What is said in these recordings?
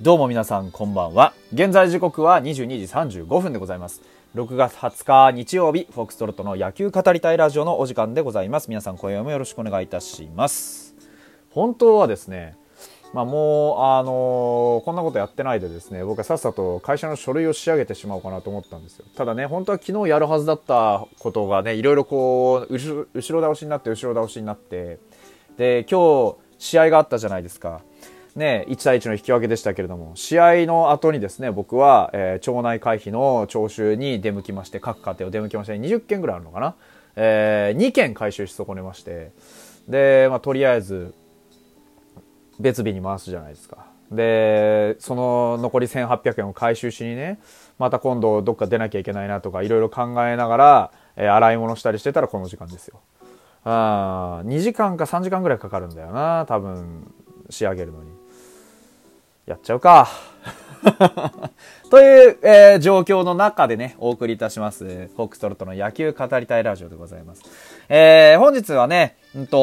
どうも皆さんこんばんは。現在時刻は22時35分でございます。6月20日日曜日、フォックストロットの野球語りたいラジオのお時間でございます。皆さん今夜もよろしくお願いいたします。本当はですね、まあもう、あのーこんなことやってないでですね、僕はさっさと会社の書類を仕上げてしまおうかなと思ったんですよ。ただね、本当は昨日やるはずだったことがね、いろいろこう、後ろ後ろ倒しになって、後ろ倒しになって、で、今日、試合があったじゃないですか。ね、1対1の引き分けでしたけれども、試合の後にですね、僕は、えー町内会費の徴収に出向きまして、各家庭を出向きまして、20件ぐらいあるのかな？え2件回収し損ねまして、で、まあ、とりあえず、別日に回すじゃないですか。で、その残り1800円を回収しにね、また今度どっか出なきゃいけないなとか、いろいろ考えながら、えー洗い物したりしてたらこの時間ですよ。あ2時間か3時間ぐらいかかるんだよな、多分、仕上げるのに。やっちゃうか。という、えー状況の中でね、お送りいたします、フォックストロットの野球語りたいラジオでございます。えー本日はね、うんと、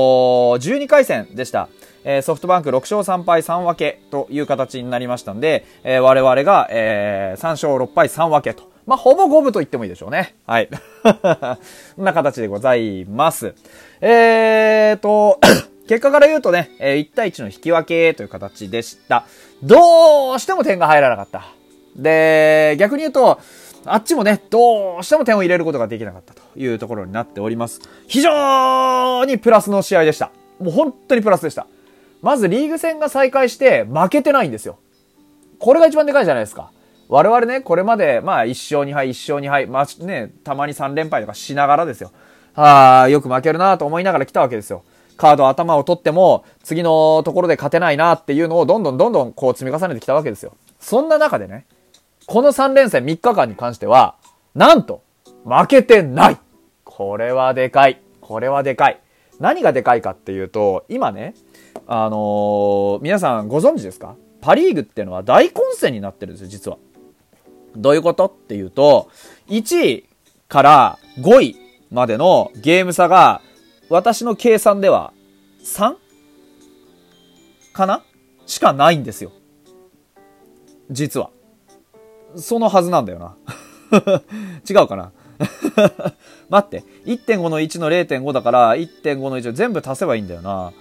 12回戦でした。えーソフトバンク6勝3敗3分けという形になりましたんで、えー我々が、えー3勝6敗3分けと。まあ、ほぼ五分と言ってもいいでしょうね。はい。こんな形でございます。えーと、結果から言うとね、え1対1の引き分けという形でした。どうしても点が入らなかった。で、逆に言うと、あっちもね、どうしても点を入れることができなかったというところになっております。非常にプラスの試合でした。もう本当にプラスでした。まずリーグ戦が再開して負けてないんですよ。これが一番でかいじゃないですか。我々ね、これまで、まあ、1勝2敗、1勝2敗、まあ、ね、たまに3連敗とかしながらですよ。ああ、よく負けるなと思いながら来たわけですよ。カード頭を取っても、次のところで勝てないなっていうのをどんどんどんどんこう積み重ねてきたわけですよ。そんな中でね、この3連戦3日間に関しては、なんと、負けてないこれはでかい。これはでかい。何がでかいかっていうと、今ね、あのー皆さんご存知ですか？パリーグっていうのは大混戦になってるんですよ、実は。どういうことっていうと、1位から5位までのゲーム差が、私の計算では 3? かな？しかないんですよ。実は。そのはずなんだよな。違うかな？待って。1.5の1の0.5だから、1.5の1を全部足せばいいんだよな。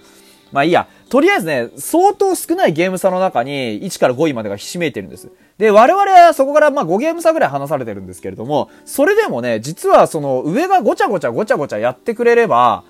まあいいや。とりあえずね、相当少ないゲーム差の中に1から5位までがひしめいてるんです。で、我々はそこからまあ5ゲーム差ぐらい離されてるんですけれども、それでもね、実はその上がごちゃごちゃごちゃごちゃやってくれれば、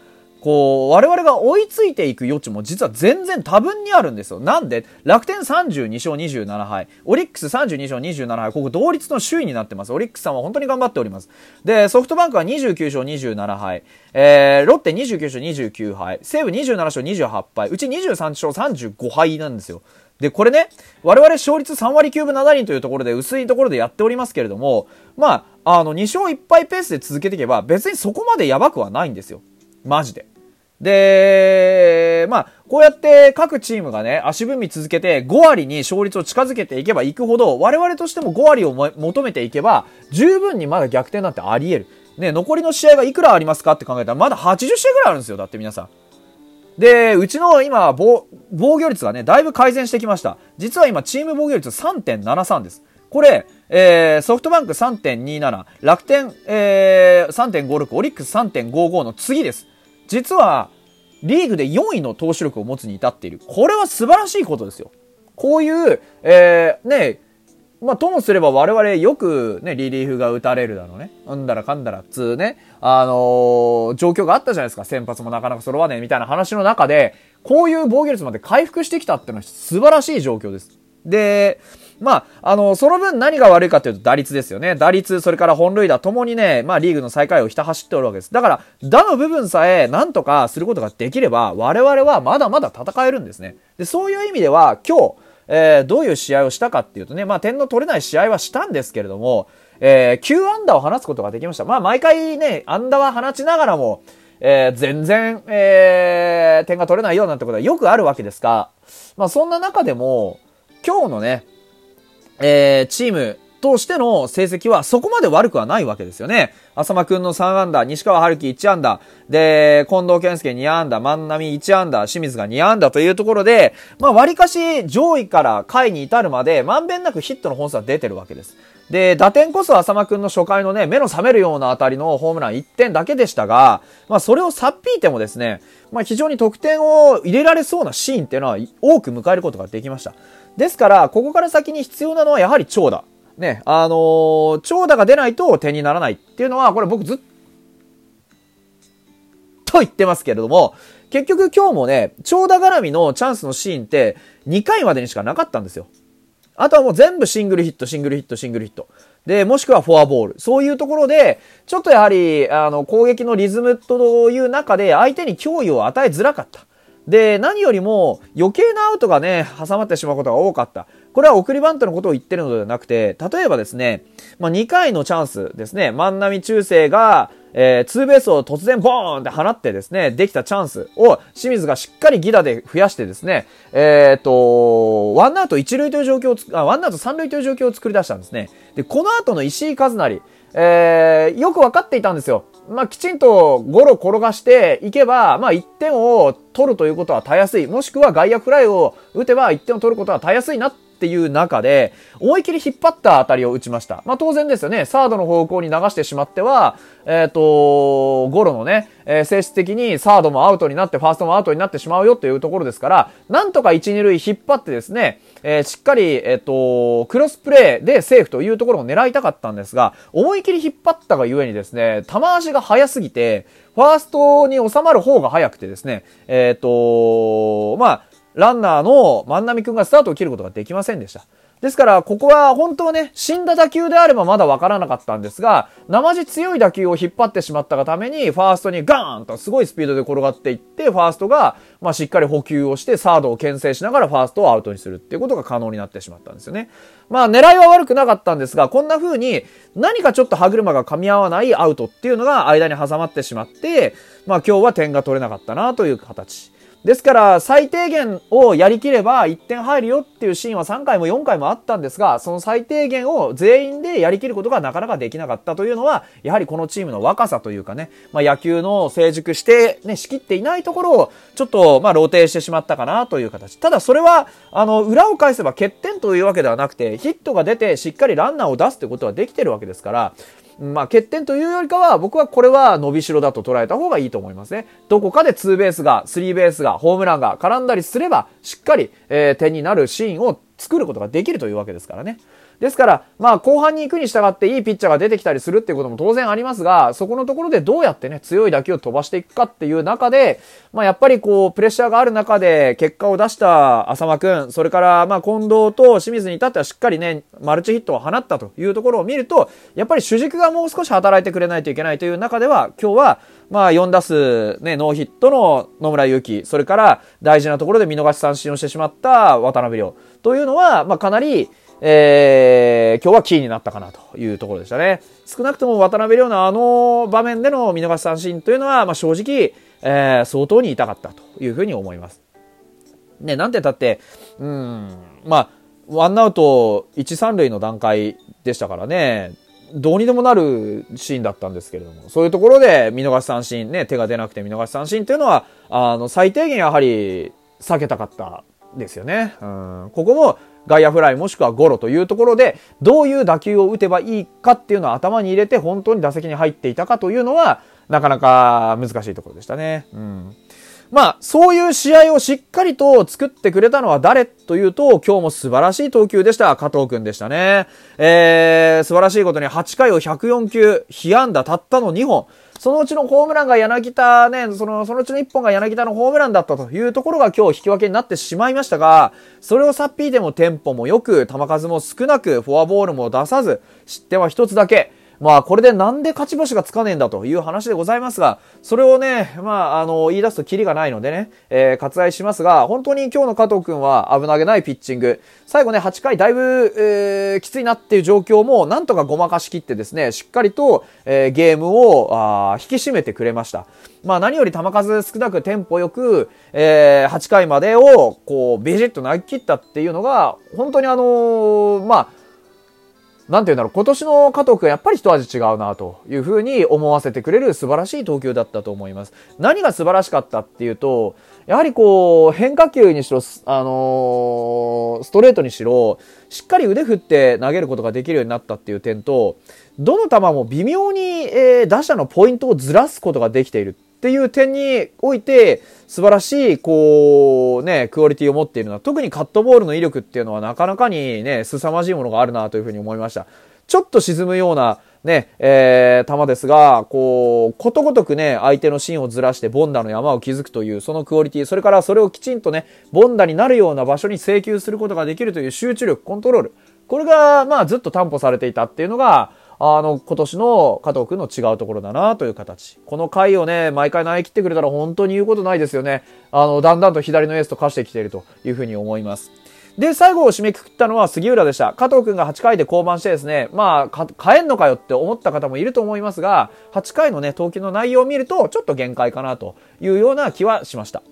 こう、我々が追いついていく余地も実は全然多分にあるんですよ。なんで？楽天32勝27敗。オリックス32勝27敗。ここ同率の首位になってます。オリックスさんは本当に頑張っております。で、ソフトバンクは29勝27敗。えー、ロッテ29勝29敗。西武27勝28敗。うち23勝35敗なんですよ。で、これね、我々勝率3割9分7厘というところで薄いところでやっておりますけれども、まあ、あの、2勝1敗ペースで続けていけば別にそこまでやばくはないんですよ。マジで。で、まあ、こうやって各チームがね、足踏み続けて5割に勝率を近づけていけばいくほど、我々としても5割を求めていけば、十分にまだ逆転なんてあり得る。ね、残りの試合がいくらありますかって考えたら、まだ80試合ぐらいあるんですよ。だって皆さん。で、うちの今防、防御率がね、だいぶ改善してきました。実は今、チーム防御率3.73です。これ、えー、ソフトバンク3.27、楽天、えー、3.56、オリックス3.55の次です。実は、リーグで4位の投手力を持つに至っている。これは素晴らしいことですよ。こういう、えー、ね、まあ、ともすれば我々よくね、リリーフが打たれるだろうね。うんだらかんだらっつうね、あのー状況があったじゃないですか。先発もなかなか揃わねえみたいな話の中で、こういう防御率まで回復してきたってのは素晴らしい状況です。で、まあ、あの、その分何が悪いかというと打率ですよね。打率、それから本塁打ともにね、まあリーグの最下位をひた走っておるわけです。だから、打の部分さえ何とかすることができれば、我々はまだまだ戦えるんですね。で、そういう意味では、今日、えーどういう試合をしたかっていうとね、まあ点の取れない試合はしたんですけれども、えー9安打を放つことができました。まあ毎回ね、安打は放ちながらも、えー全然、えー点が取れないようなんてことはよくあるわけですが、まあそんな中でも、今日のね、えーチーム通しての成績はそこまで悪くはないわけですよね。浅間くんの3安打、西川春樹1安打、で、近藤健介2安打、万波1安打、清水が2安打というところで、まあ割かし上位から下位に至るまで、まんべんなくヒットの本数は出てるわけです。で、打点こそ浅間くんの初回のね、目の覚めるような当たりのホームラン1点だけでしたが、まあそれをさっぴいてもですね、まあ非常に得点を入れられそうなシーンっていうのは多く迎えることができました。ですから、ここから先に必要なのはやはり長打。ね、あのー、長打が出ないと点にならないっていうのは、これ僕ずっと言ってますけれども、結局今日もね、長打絡みのチャンスのシーンって2回までにしかなかったんですよ。あとはもう全部シングルヒット、シングルヒット、シングルヒット。で、もしくはフォアボール。そういうところで、ちょっとやはり、あの、攻撃のリズムという中で相手に脅威を与えづらかった。で、何よりも余計なアウトがね、挟まってしまうことが多かった。これは送りバントのことを言ってるのではなくて、例えばですね、まあ、2回のチャンスですね、万波中世が、えー、ツーベースを突然ボーンって放ってですね、できたチャンスを清水がしっかりギダで増やしてですね、えっ、ー、と、ワンアウト一塁という状況をあ、ワンアウト三塁という状況を作り出したんですね。で、この後の石井和成、えー、よく分かっていたんですよ。まあ、きちんとゴロ転がしていけば、まあ、1点を取るということはたやすい。もしくは外野フライを打てば1点を取ることはたやすいなっっていう中で、思い切り引っ張った当たりを打ちました。まあ当然ですよね。サードの方向に流してしまっては、えっ、ー、と、ゴロのね、えー、性質的にサードもアウトになって、ファーストもアウトになってしまうよというところですから、なんとか1、2塁引っ張ってですね、えー、しっかり、えっ、と、クロスプレーでセーフというところを狙いたかったんですが、思い切り引っ張ったがゆえにですね、球足が速すぎて、ファーストに収まる方が速くてですね、えっ、と、まあ、ランナーの万波くんがスタートを切ることができませんでした。ですから、ここは本当はね、死んだ打球であればまだわからなかったんですが、生地強い打球を引っ張ってしまったがために、ファーストにガーンとすごいスピードで転がっていって、ファーストが、まあ、しっかり補給をして、サードを牽制しながらファーストをアウトにするっていうことが可能になってしまったんですよね。まあ、狙いは悪くなかったんですが、こんな風に、何かちょっと歯車が噛み合わないアウトっていうのが間に挟まってしまって、まあ、今日は点が取れなかったなという形。ですから、最低限をやりきれば1点入るよっていうシーンは3回も4回もあったんですが、その最低限を全員でやりきることがなかなかできなかったというのは、やはりこのチームの若さというかね、まあ、野球の成熟してね、仕切っていないところを、ちょっと、まあ、露呈してしまったかなという形。ただ、それは、あの、裏を返せば欠点というわけではなくて、ヒットが出てしっかりランナーを出すってことはできてるわけですから、まあ、欠点というよりかは、僕はこれは伸びしろだと捉えた方がいいと思いますね。どこかでツーベースが、スリーベースが、ホームランが絡んだりすれば、しっかり、えー、点になるシーンを作ることができるというわけですからね。ですから、まあ、後半に行くに従っていいピッチャーが出てきたりするっていうことも当然ありますが、そこのところでどうやってね、強い打球を飛ばしていくかっていう中で、まあ、やっぱりこう、プレッシャーがある中で結果を出した浅間くん、それから、まあ、近藤と清水に至ってはしっかりね、マルチヒットを放ったというところを見ると、やっぱり主軸がもう少し働いてくれないといけないという中では、今日は、まあ、4打数、ね、ノーヒットの野村祐希、それから大事なところで見逃し三振をしてしまった渡辺亮というのは、まあ、かなり、えー、今日はキーになったかなというところでしたね。少なくとも渡辺亮のあの場面での見逃し三振というのは、まあ、正直、えー、相当に痛かったというふうに思います。ね、なんて言ったって、うん、まあ、ワンアウト1、三塁の段階でしたからね、どうにでもなるシーンだったんですけれども、そういうところで見逃し三振、ね、手が出なくて見逃し三振っていうのは、あの、最低限やはり避けたかったですよね。うん、ここも外野フライもしくはゴロというところで、どういう打球を打てばいいかっていうのを頭に入れて本当に打席に入っていたかというのは、なかなか難しいところでしたね。うん。まあ、そういう試合をしっかりと作ってくれたのは誰というと、今日も素晴らしい投球でした。加藤くんでしたね。えー、素晴らしいことに8回を104球、被安打たったの2本。そのうちのホームランが柳田ね、その、そのうちの1本が柳田のホームランだったというところが今日引き分けになってしまいましたが、それをさっぴいてもテンポも良く、球数も少なく、フォアボールも出さず、失点は1つだけ。まあ、これでなんで勝ち星がつかねえんだという話でございますが、それをね、まあ、あの、言い出すとキリがないのでね、えー、割愛しますが、本当に今日の加藤くんは危なげないピッチング。最後ね、8回だいぶ、えー、きついなっていう状況も、なんとかごまかしきってですね、しっかりと、えー、ゲームを、あ引き締めてくれました。まあ、何より球数少なくテンポよく、えー、8回までを、こう、ビジッと投げ切ったっていうのが、本当にあのー、まあ、なんて言うんだろう、今年の加藤くんやっぱり一味違うなというふうに思わせてくれる素晴らしい投球だったと思います。何が素晴らしかったっていうと、やはりこう、変化球にしろ、あのー、ストレートにしろ、しっかり腕振って投げることができるようになったっていう点と、どの球も微妙に、えー、打者のポイントをずらすことができているっていう点において、素晴らしい、こう、ね、クオリティを持っているのは、特にカットボールの威力っていうのはなかなかにね、凄まじいものがあるなというふうに思いました。ちょっと沈むような、ね、えー、球ですが、こう、ことごとくね、相手の芯をずらして、ボンダの山を築くという、そのクオリティ、それからそれをきちんとね、ボンダになるような場所に請求することができるという集中力、コントロール。これが、まあ、ずっと担保されていたっていうのが、あの、今年の加藤くんの違うところだなという形。この回をね、毎回投げ切ってくれたら本当に言うことないですよね。あの、だんだんと左のエースと化してきているというふうに思います。で、最後を締めくくったのは杉浦でした。加藤くんが8回で降板してですね、まあ、変えんのかよって思った方もいると思いますが、8回のね、投球の内容を見ると、ちょっと限界かなというような気はしました。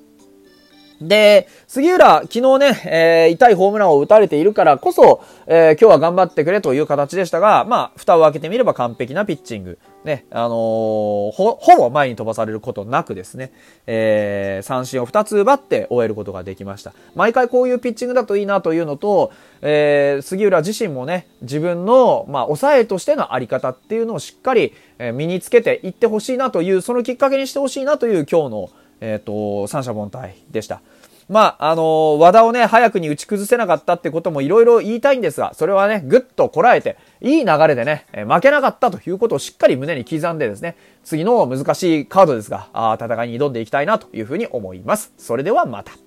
で、杉浦、昨日ね、えー、痛いホームランを打たれているからこそ、えー、今日は頑張ってくれという形でしたが、まあ、蓋を開けてみれば完璧なピッチング。ね、あのー、ほ、ほぼ前に飛ばされることなくですね、えー、三振を2つ奪って終えることができました。毎回こういうピッチングだといいなというのと、えー、杉浦自身もね、自分の、まあ、抑えとしてのあり方っていうのをしっかり、え、身につけていってほしいなという、そのきっかけにしてほしいなという今日の、えっ、と、三者凡退でした。まあ、あのー、和田をね、早くに打ち崩せなかったってこともいろいろ言いたいんですが、それはね、ぐっとこらえて、いい流れでね、え負けなかったということをしっかり胸に刻んでですね、次の難しいカードですが、あ戦いに挑んでいきたいなというふうに思います。それではまた。